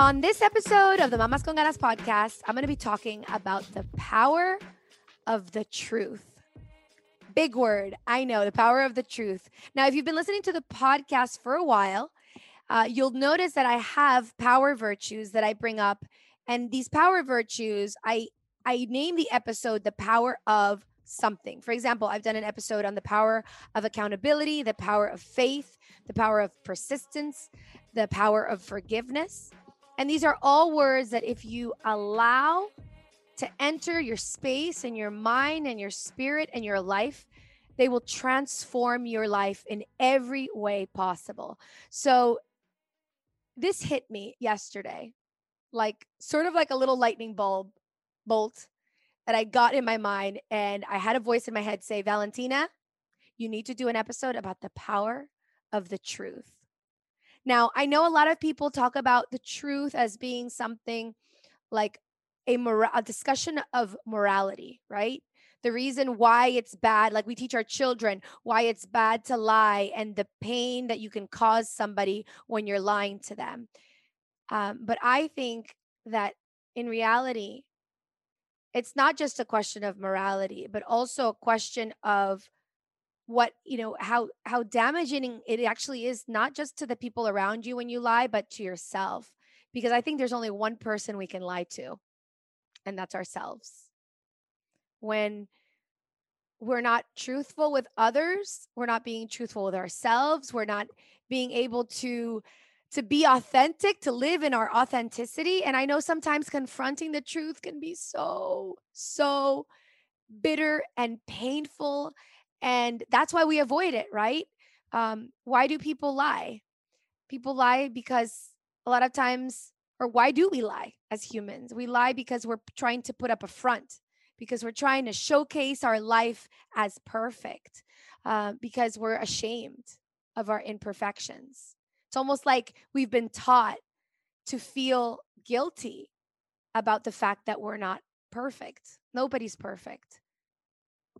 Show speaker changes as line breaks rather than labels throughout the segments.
On this episode of the Mamas con Ganas podcast, I'm going to be talking about the power of the truth. Big word, I know, the power of the truth. Now, if you've been listening to the podcast for a while, uh, you'll notice that I have power virtues that I bring up, and these power virtues, I I name the episode "The Power of Something." For example, I've done an episode on the power of accountability, the power of faith, the power of persistence, the power of forgiveness. And these are all words that if you allow to enter your space and your mind and your spirit and your life, they will transform your life in every way possible. So this hit me yesterday, like sort of like a little lightning bulb bolt that I got in my mind. And I had a voice in my head say, Valentina, you need to do an episode about the power of the truth. Now, I know a lot of people talk about the truth as being something like a, a discussion of morality, right? The reason why it's bad, like we teach our children why it's bad to lie and the pain that you can cause somebody when you're lying to them. Um, but I think that in reality, it's not just a question of morality, but also a question of what you know how how damaging it actually is not just to the people around you when you lie but to yourself because i think there's only one person we can lie to and that's ourselves. When we're not truthful with others we're not being truthful with ourselves we're not being able to to be authentic to live in our authenticity and i know sometimes confronting the truth can be so so bitter and painful and that's why we avoid it, right? Um, why do people lie? People lie because a lot of times, or why do we lie as humans? We lie because we're trying to put up a front, because we're trying to showcase our life as perfect, uh, because we're ashamed of our imperfections. It's almost like we've been taught to feel guilty about the fact that we're not perfect. Nobody's perfect.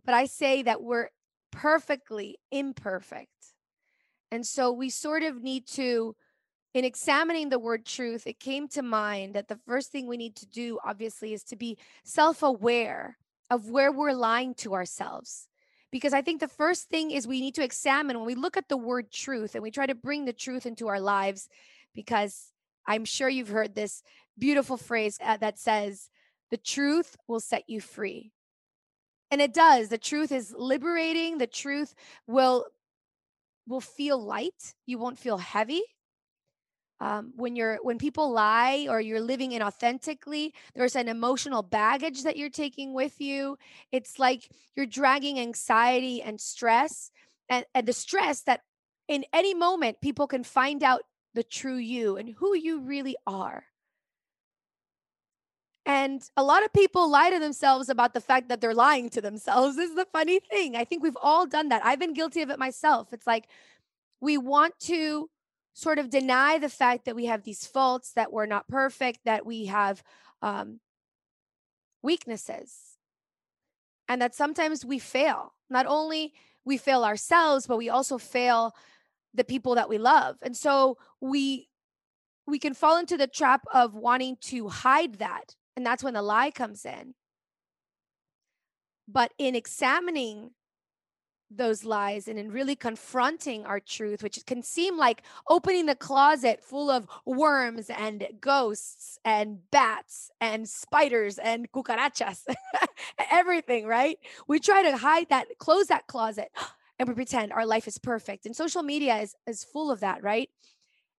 But I say that we're perfectly imperfect. And so we sort of need to, in examining the word truth, it came to mind that the first thing we need to do, obviously, is to be self aware of where we're lying to ourselves. Because I think the first thing is we need to examine when we look at the word truth and we try to bring the truth into our lives, because I'm sure you've heard this beautiful phrase uh, that says, the truth will set you free and it does the truth is liberating the truth will will feel light you won't feel heavy. Um, when you're when people lie or you're living inauthentically there's an emotional baggage that you're taking with you. It's like you're dragging anxiety and stress and, and the stress that in any moment people can find out the true you and who you really are and a lot of people lie to themselves about the fact that they're lying to themselves. Is the funny thing. I think we've all done that. I've been guilty of it myself. It's like we want to sort of deny the fact that we have these faults, that we're not perfect, that we have um, weaknesses, and that sometimes we fail. Not only we fail ourselves, but we also fail the people that we love. And so we we can fall into the trap of wanting to hide that and that's when the lie comes in. But in examining those lies and in really confronting our truth, which can seem like opening the closet full of worms and ghosts and bats and spiders and cucarachas, everything, right? We try to hide that, close that closet, and we pretend our life is perfect. And social media is, is full of that, right?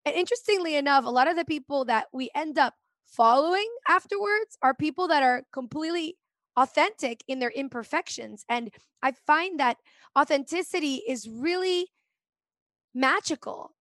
And interestingly enough, a lot of the people that we end up following afterwards are people that are completely authentic in their imperfections. And I find that authenticity is really magical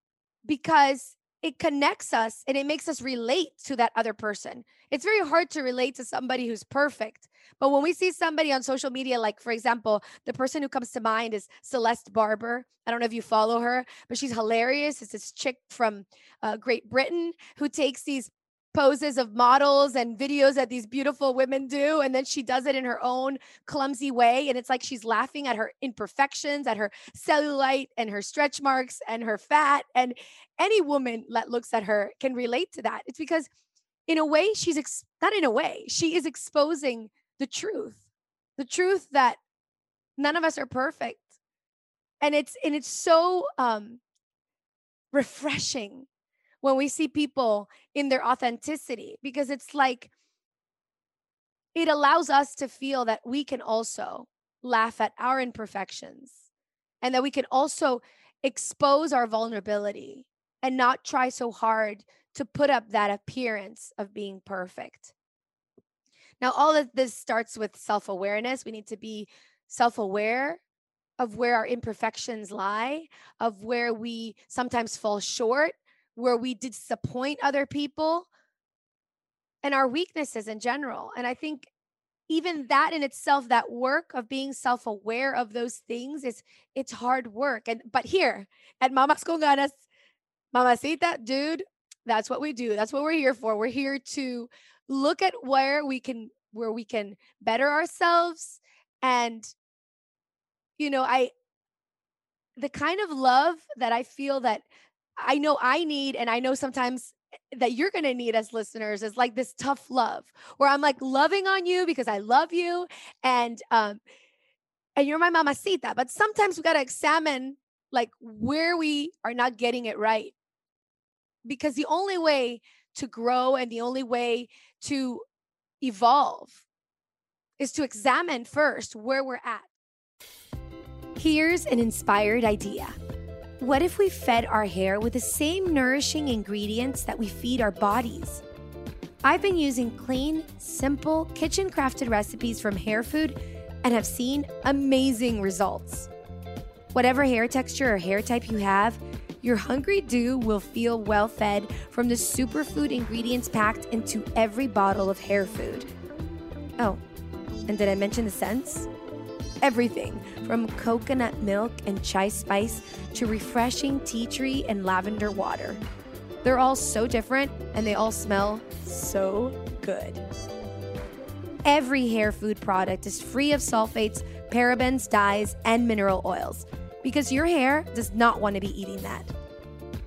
because it connects us and it makes us relate to that other person. It's very hard to relate to somebody who's perfect. But when we see somebody on social media, like for example, the person who comes to mind is Celeste Barber. I don't know if you follow her, but she's hilarious. It's this chick from uh, Great Britain who takes these poses of models and videos that these beautiful women do. And then she does it in her own clumsy way. And it's like she's laughing at her imperfections, at her cellulite and her stretch marks and her fat. And any woman that looks at her can relate to that. It's because, in a way, she's ex- not in a way, she is exposing the truth, the truth that none of us are perfect. And it's and it's so um refreshing when we see people in their authenticity because it's like it allows us to feel that we can also laugh at our imperfections and that we can also expose our vulnerability and not try so hard to put up that appearance of being perfect. Now, all of this starts with self awareness. We need to be self aware of where our imperfections lie, of where we sometimes fall short, where we disappoint other people and our weaknesses in general. And I think even that in itself that work of being self-aware of those things is it's hard work and but here at mamas con ganas mamacita dude that's what we do that's what we're here for we're here to look at where we can where we can better ourselves and you know i the kind of love that i feel that I know I need, and I know sometimes eh, that you're going to need as listeners is like this tough love where I'm like loving on you because I love you and um and you're my mamacita but sometimes we got to examine like where we are not getting it right. Because the only way to grow and the only way to evolve is to examine first where we're at. Here's an inspired idea what if we fed our hair with the same nourishing ingredients that we feed our bodies? I've been using clean, simple, kitchen crafted recipes from Hair Food and have seen amazing results. Whatever hair texture or hair type you have, your hungry do will feel well fed from the superfood ingredients packed into every bottle of hair food. Oh, and did I mention the scents? Everything from coconut milk and chai spice to refreshing tea tree and lavender water. They're all so different and they all smell so good. Every hair food product is free of sulfates, parabens, dyes, and mineral oils because your hair does not want to be eating that.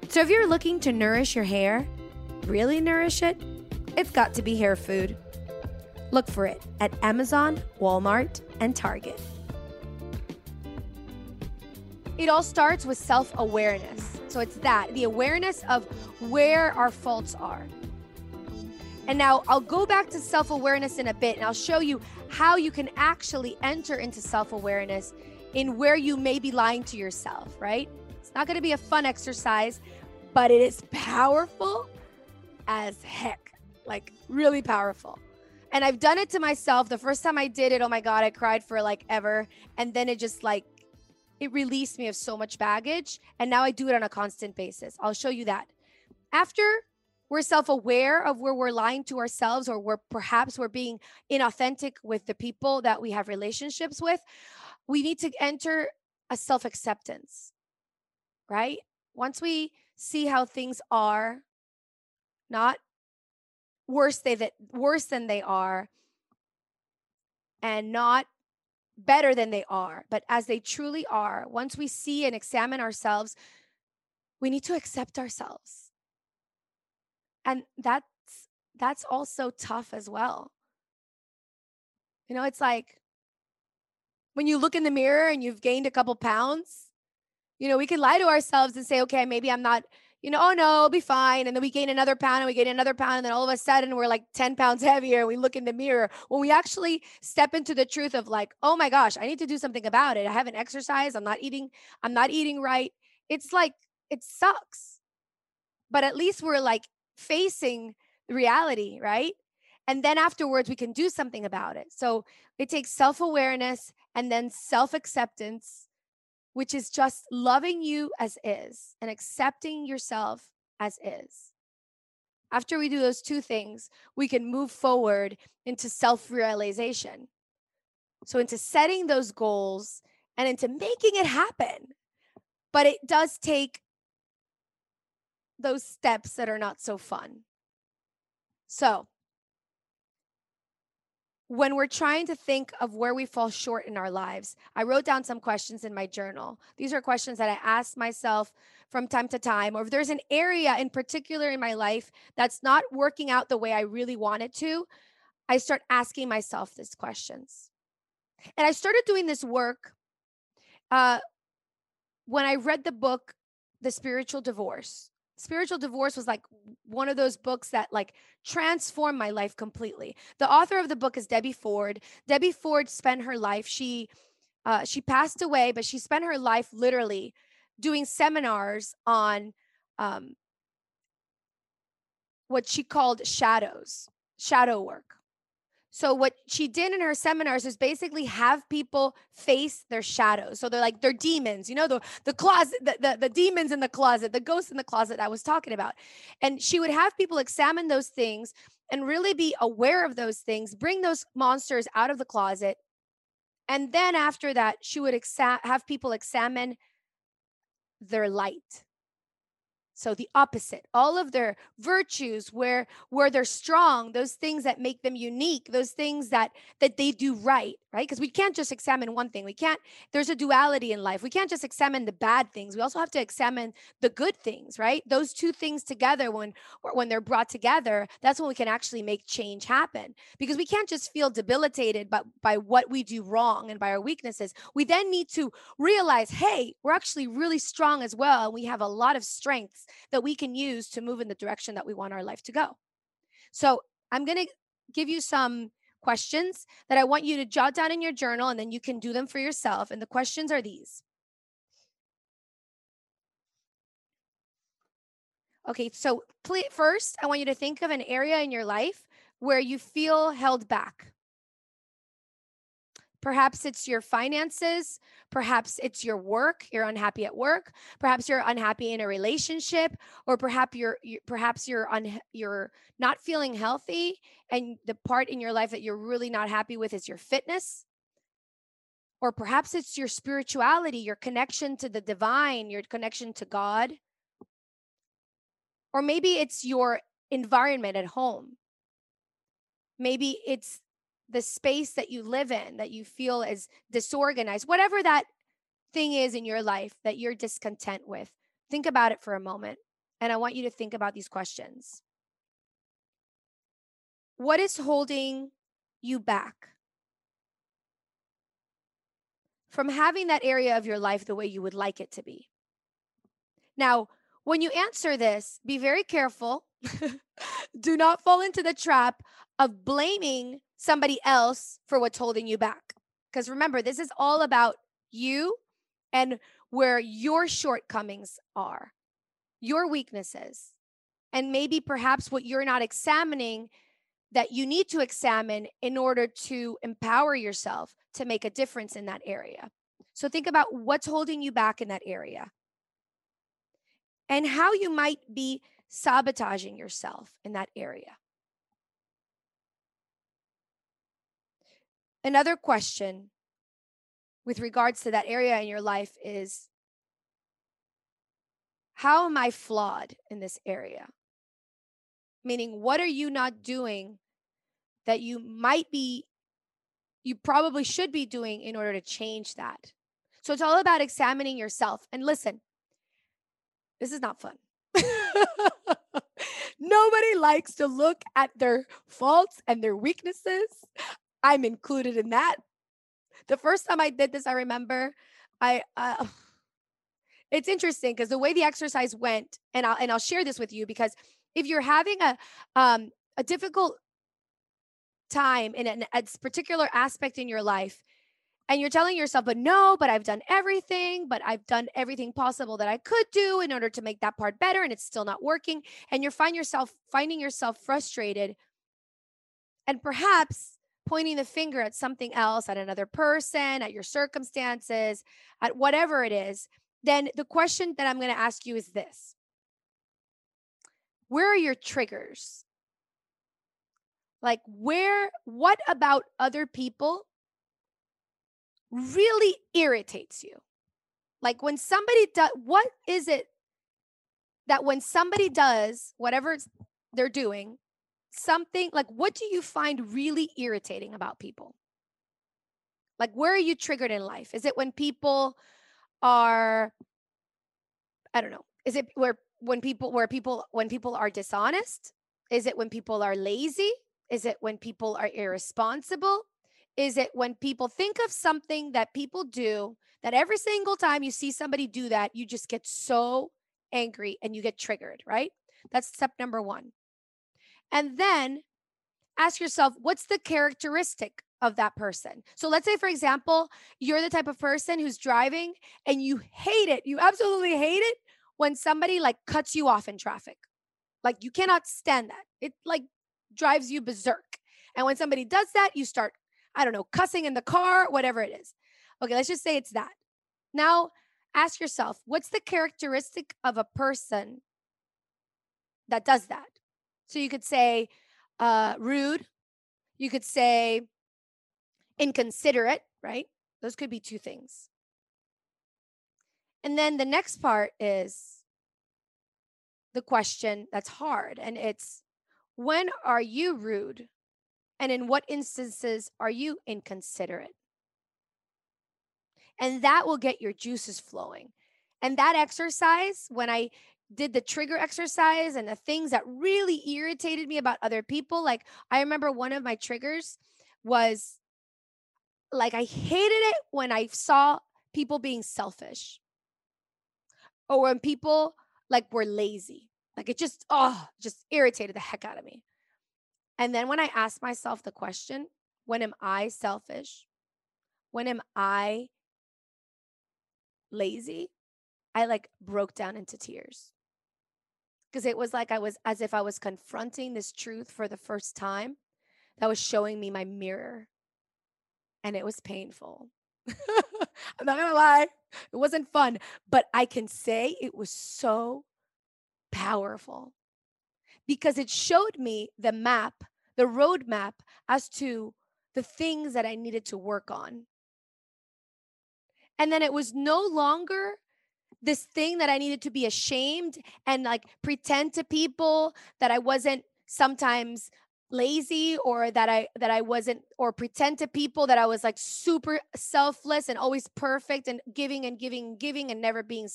So if you're looking to nourish your hair, really nourish it, it's got to be hair food. Look for it at Amazon, Walmart, and Target. It all starts with self awareness. So it's that the awareness of where our faults are. And now I'll go back to self awareness in a bit and I'll show you how you can actually enter into self awareness in where you may be lying to yourself, right? It's not going to be a fun exercise, but it is powerful as heck. Like, really powerful. And I've done it to myself. The first time I did it, oh my God, I cried for like ever. And then it just like it released me of so much baggage. And now I do it on a constant basis. I'll show you that. After we're self aware of where we're lying to ourselves or we're perhaps we're being inauthentic with the people that we have relationships with, we need to enter a self acceptance, right? Once we see how things are, not worse they that worse than they are, and not better than they are, but as they truly are, once we see and examine ourselves, we need to accept ourselves. And that's that's also tough as well. You know, it's like when you look in the mirror and you've gained a couple pounds? You know, we can lie to ourselves and say, okay, maybe I'm not, you know, oh no, I'll be fine. And then we gain another pound and we gain another pound. And then all of a sudden we're like 10 pounds heavier. And we look in the mirror. When we actually step into the truth of like, oh my gosh, I need to do something about it. I haven't exercised. I'm not eating, I'm not eating right. It's like, it sucks. But at least we're like facing reality, right? And then afterwards, we can do something about it. So it takes self awareness and then self acceptance, which is just loving you as is and accepting yourself as is. After we do those two things, we can move forward into self realization. So, into setting those goals and into making it happen. But it does take those steps that are not so fun. So, when we're trying to think of where we fall short in our lives, I wrote down some questions in my journal. These are questions that I ask myself from time to time, or if there's an area in particular in my life that's not working out the way I really want it to, I start asking myself these questions. And I started doing this work uh, when I read the book, The Spiritual Divorce spiritual divorce was like one of those books that like transformed my life completely. The author of the book is debbie ford. Debbie ford spent her life she uh, she passed away but she spent her life literally doing seminars on um, what she called shadows shadow work so what she did in her seminars is basically have people face their shadows. So they're like they're demons, you know, the the closet, the, the, the demons in the closet, the ghosts in the closet I was talking about. And she would have people examine those things and really be aware of those things, bring those monsters out of the closet. And then after that, she would exa- have people examine their light so the opposite all of their virtues where where they're strong those things that make them unique those things that that they do right right? Because we can't just examine one thing. We can't there's a duality in life. We can't just examine the bad things. We also have to examine the good things right? Those two things together when when they're brought together that's when we can actually make change happen. Because we can't just feel debilitated by by what we do wrong and by our weaknesses. We then need to realize hey we're actually really strong as well and we have a lot of strengths that we can use to move in the direction that we want our life to go. So I'm to give you some questions that I want you to jot down in your journal and then you can do them for yourself. And the questions are these. Okay, so first, I want you to think of an area in your life where you feel held back. Perhaps it's your finances. Perhaps it's your work. You're unhappy at work. Perhaps you're unhappy in a relationship, or perhaps you're you, perhaps you're un, you're not feeling healthy, and the part in your life that you're really not happy with is your fitness. Or perhaps it's your spirituality, your connection to the divine, your connection to God. Or maybe it's your environment at home. Maybe it's the space that you live in that you feel is disorganized, whatever that thing is in your life that you're discontent with, think about it for a moment. And I want you to think about these questions. What is holding you back from having that area of your life the way you would like it to be? Now, when you answer this, be very careful. Do not fall into the trap of blaming somebody else for what's holding you back. Because remember, this is all about you and where your shortcomings are, your weaknesses, and maybe perhaps what you're not examining that you need to examine in order to empower yourself to make a difference in that area. So think about what's holding you back in that area and how you might be sabotaging yourself in that area. Another question with regards to that area in your life is how am I flawed in this area? Meaning, what are you not doing that you might be, you probably should be doing in order to change that? So it's all about examining yourself. And listen, this is not fun. Nobody likes to look at their faults and their weaknesses. I'm included in that. The first time I did this, I remember I uh, it's interesting because the way the exercise went, and I'll and I'll share this with you because if you're having a um a difficult time in an, a particular aspect in your life, and you're telling yourself, but no, but I've done everything, but I've done everything possible that I could do in order to make that part better, and it's still not working, and you're find yourself finding yourself frustrated, and perhaps pointing the finger at something else, at another person, at your circumstances, at whatever it is, then the question that I'm going to ask you is this Where are your triggers? Like, where, what about other people really irritates you? Like, when somebody does, what is it that when somebody does whatever they're doing, something like what do you find really irritating about people? Like, where are you triggered in life? Is it when people are, I don't know, is it where when people where people when people are dishonest is it when people are lazy is it when people are irresponsible is it when people think of something that people do that every single time you see somebody do that you just get so angry and you get triggered right that's step number 1 and then ask yourself what's the characteristic of that person. So let's say, for example, you're the type of person who's driving and you hate it. You absolutely hate it when somebody like cuts you off in traffic. Like you cannot stand that. It like drives you berserk. And when somebody does that, you start, I don't know, cussing in the car, whatever it is. Okay, let's just say it's that. Now ask yourself, what's the characteristic of a person that does that? So you could say uh, rude. You could say inconsiderate, right? Those could be two things. And then the next part is the question that's hard. And it's when are you rude? And in what instances are you inconsiderate? And that will get your juices flowing. And that exercise, when I did the trigger exercise and the things that really irritated me about other people. Like, I remember one of my triggers was like, I hated it when I saw people being selfish or when people like were lazy. Like, it just, oh, just irritated the heck out of me. And then when I asked myself the question, when am I selfish? When am I lazy? I like broke down into tears because it was like I was as if I was confronting this truth for the first time that was showing me my mirror. And it was painful. I'm not gonna lie, it wasn't fun, but I can say it was so powerful because it showed me the map, the roadmap as to the things that I needed to work on. And then it was no longer this thing that I needed to be ashamed and like pretend to people that I wasn't sometimes lazy or that I that I wasn't or pretend to people that I was like super selfless and always perfect and giving and giving and giving and never being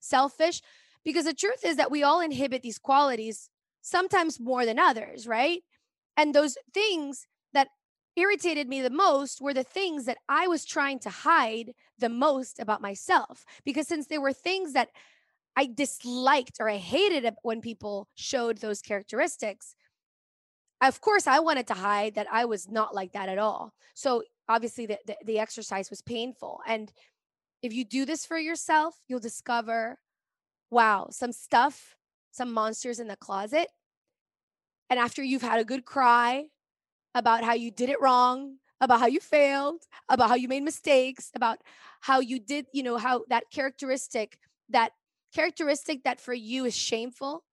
selfish because the truth is that we all inhibit these qualities sometimes more than others, right? And those things that irritated me the most were the things that I was trying to hide the most about myself. Because since there were things that I disliked or I hated when people showed those characteristics, of course, I wanted to hide that I was not like that at all. So obviously, the, the, the exercise was painful. And if you do this for yourself, you'll discover wow, some stuff, some monsters in the closet. And after you've had a good cry, about how you did it wrong, about how you failed, about how you made mistakes, about how you did, you know, how that characteristic, that characteristic that for you is shameful,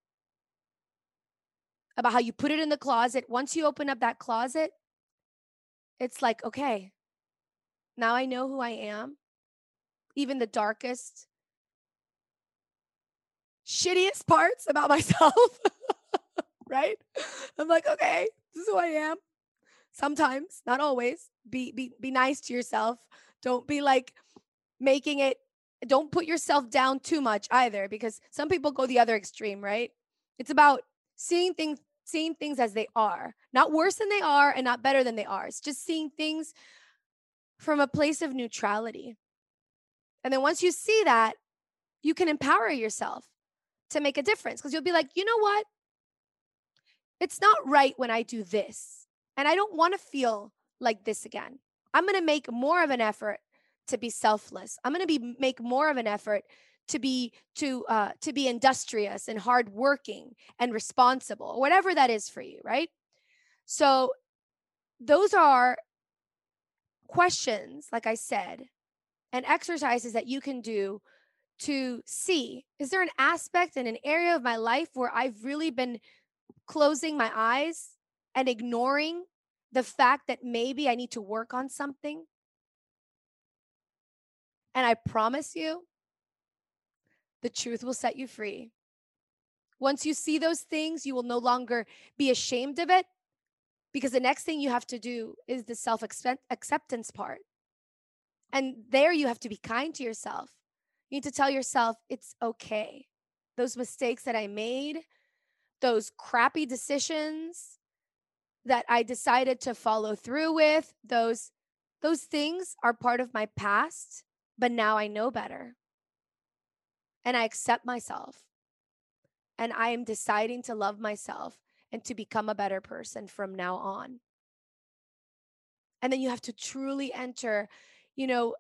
about how you put it in the closet. Once you open up that closet, it's like, okay, now I know who I am. Even the darkest, shittiest parts about myself, right? I'm like, okay, this is who I am sometimes, not always. Be be be nice to yourself. Don't be like making it don't put yourself down too much either because some people go the other extreme, right? It's about seeing things seeing things as they are, not worse than they are and not better than they are. It's just seeing things from a place of neutrality. And then once you see that, you can empower yourself to make a difference because you'll be like, you know what? It's not right when I do this. And I don't want to feel like this again. I'm going to make more of an effort to be selfless. I'm going to be make more of an effort to be to uh to be industrious and hardworking and responsible, whatever that is for you, right? So those are questions, like I said, and exercises that you can do to see is there an aspect in an area of my life where I've really been closing my eyes and ignoring the fact that maybe I need to work on something? And I promise you, the truth will set you free. Once you see those things, you will no longer be ashamed of it because the next thing you have to do is the self acceptance part. And there you have to be kind to yourself. You need to tell yourself it's okay. Those mistakes that I made, those crappy decisions that I decided to follow through with, those those things are part of my past, but now I know better. And I accept myself. And I am deciding to love myself and to become a better person from now on. And then you have to truly enter, you know,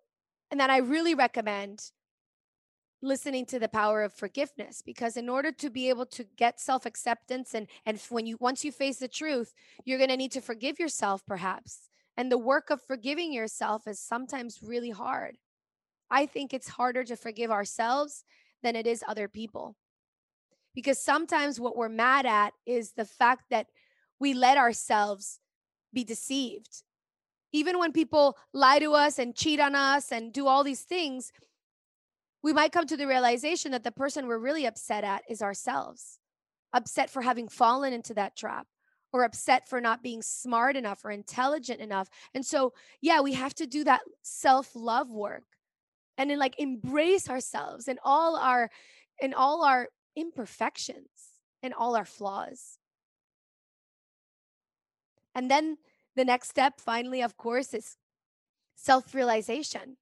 and that I really recommend listening to the power of forgiveness because in order to be able to get self-acceptance and and when you once you face the truth you're going to need to forgive yourself perhaps. And the work of forgiving yourself is sometimes really hard. I think it's harder to forgive ourselves than it is other people. Because sometimes what we're mad at is the fact that we let ourselves be deceived. Even when people lie to us and cheat on us and do all these things we might come to the realization that the person we're really upset at is ourselves, upset for having fallen into that trap or upset for not being smart enough or intelligent enough. And so, yeah, we have to do that self love work and then like embrace ourselves and all our and all our imperfections and all our flaws. And then the next step finally of course is self-realization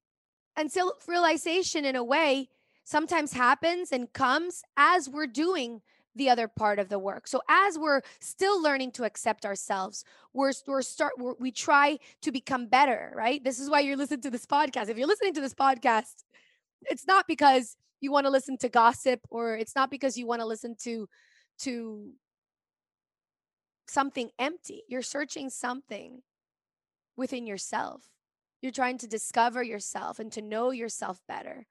and self realization, in a way, sometimes happens and comes as we're doing the other part of the work. So as we're still learning to accept ourselves, we're we're start we're, we try to become better, right? This is why you're listening to this podcast. If you're listening to this podcast, it's not because you want to listen to gossip or it's not because you want to listen to to something empty. You're searching something within yourself. You're trying to discover yourself and to know yourself better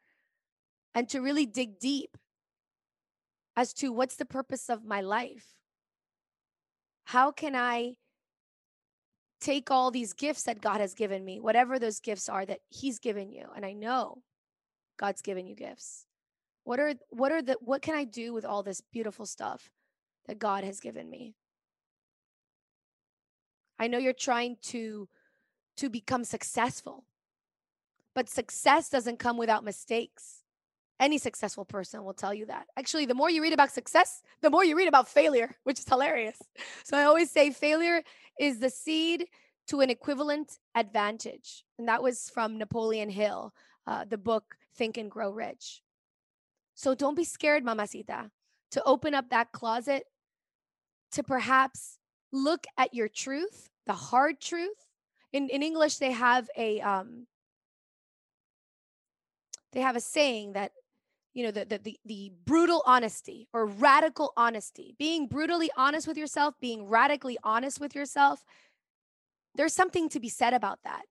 and to really dig deep as to what's the purpose of my life? How can I take all these gifts that God has given me, whatever those gifts are that He's given you? And I know God's given you gifts. What are what are the what can I do with all this beautiful stuff that God has given me? I know you're trying to to become successful. But success doesn't come without mistakes. Any successful person will tell you that. Actually, the more you read about success, the more you read about failure, which is hilarious. So I always say failure is the seed to an equivalent advantage. And that was from Napoleon Hill, uh, the book Think and Grow Rich. So don't be scared, mamacita, to open up that closet to perhaps look at your truth, the hard truth, in in English they have a um they have a saying that you know the, the the brutal honesty or radical honesty being brutally honest with yourself being radically honest with yourself there's something to be said about that.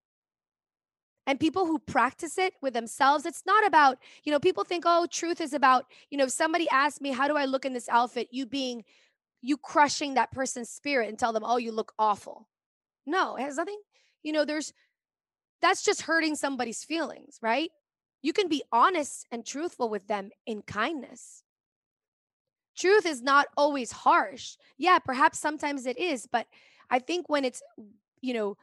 And people who practice it with themselves it's not about you know people think oh truth is about you know if somebody asks me how do i look in this outfit? you being you crushing that person's spirit and tell them oh you look awful. No it has nothing you know, there's that's just hurting somebody's feelings, right? You can be honest and truthful with them in kindness. Truth is not always harsh. Yeah, perhaps sometimes it is, but I think when it's, you know,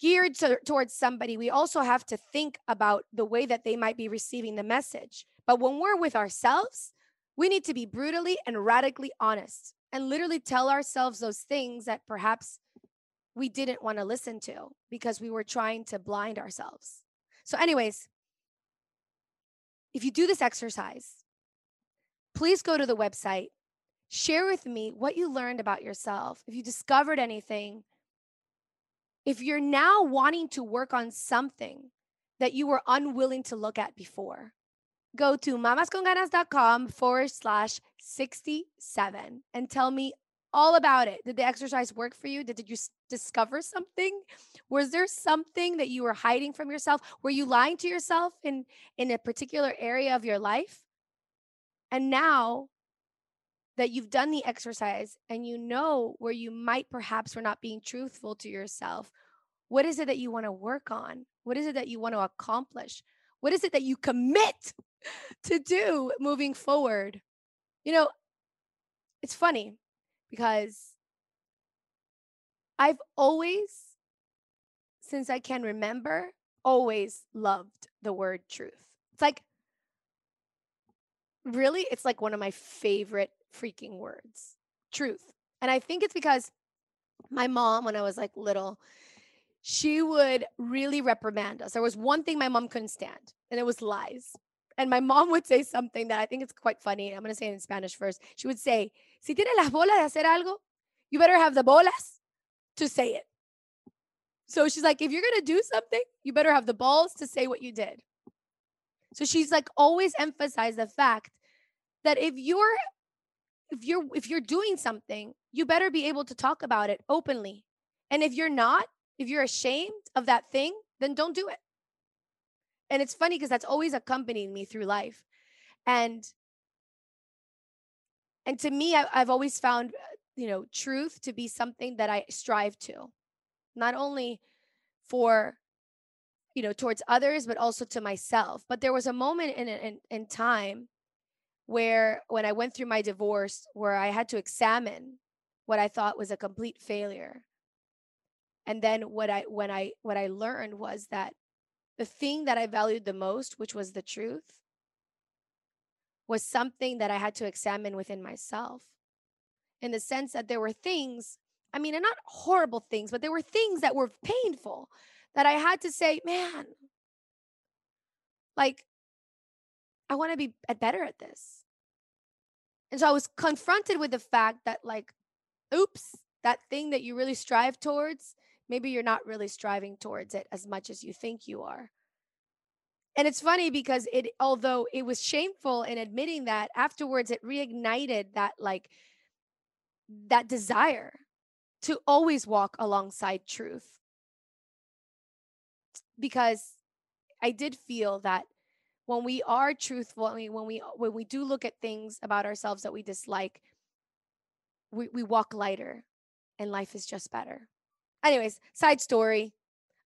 geared to, towards somebody, we also have to think about the way that they might be receiving the message. But when we're with ourselves, we need to be brutally and radically honest and literally tell ourselves those things that perhaps we didn't want to listen to because we were trying to blind ourselves. So, anyways, if you do this exercise, please go to the website, share with me what you learned about yourself, if you discovered anything. If you're now wanting to work on something that you were unwilling to look at before, go to mamasconganas.com forward slash 67 and tell me all about it. Did the exercise work for you? Did, did you s- discover something? Was there something that you were hiding from yourself? Were you lying to yourself in, in a particular area of your life? And now that you've done the exercise and you know where you might perhaps were not being truthful to yourself, what is it that you want to work on? What is it that you want to accomplish? What is it that you commit to do moving forward? You know, it's funny because I've always, since I can remember, always loved the word truth. It's like, really, it's like one of my favorite freaking words truth. And I think it's because my mom, when I was like little, she would really reprimand us. There was one thing my mom couldn't stand, and it was lies. And my mom would say something that I think it's quite funny. I'm going to say it in Spanish first. She would say, Si tienes las bolas de hacer algo, you better have the bolas to say it. So she's like, if you're going to do something, you better have the balls to say what you did. So she's like always emphasize the fact that if you're if you're if you're doing something, you better be able to talk about it openly. And if you're not, if you're ashamed of that thing, then don't do it. And it's funny because that's always accompanied me through life. And and to me, I, I've always found, uh, you know, truth to be something that I strive to, not only for, you know, towards others, but also to myself. But there was a moment in in, in time where when I went through my divorce, where I had to examine what I thought was a complete failure. And then what I when I what I learned was that the thing that I valued the most, which was the truth, was something that I had to examine within myself. In the sense that there were things, I mean, and not horrible things, but there were things that were painful that I had to say, man, like, I want to be better at this. And so I was confronted with the fact that, like, oops, that thing that you really strive towards, maybe you're not really striving towards it as much as you think you are. And it's funny because it, although it was shameful in admitting that, afterwards it reignited that, like, that desire to always walk alongside truth. Because I did feel that when we are truthful, I mean, when we when we do look at things about ourselves that we dislike, we, we walk lighter and life is just better. Anyways, side story.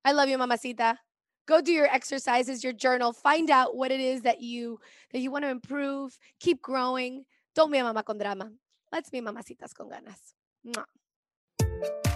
I love you, mamacita. Go do your exercises, your journal, find out what it is that you that you want to improve, keep growing. Don't be a mama con drama. Let's be mamacitas con ganas. Mwah.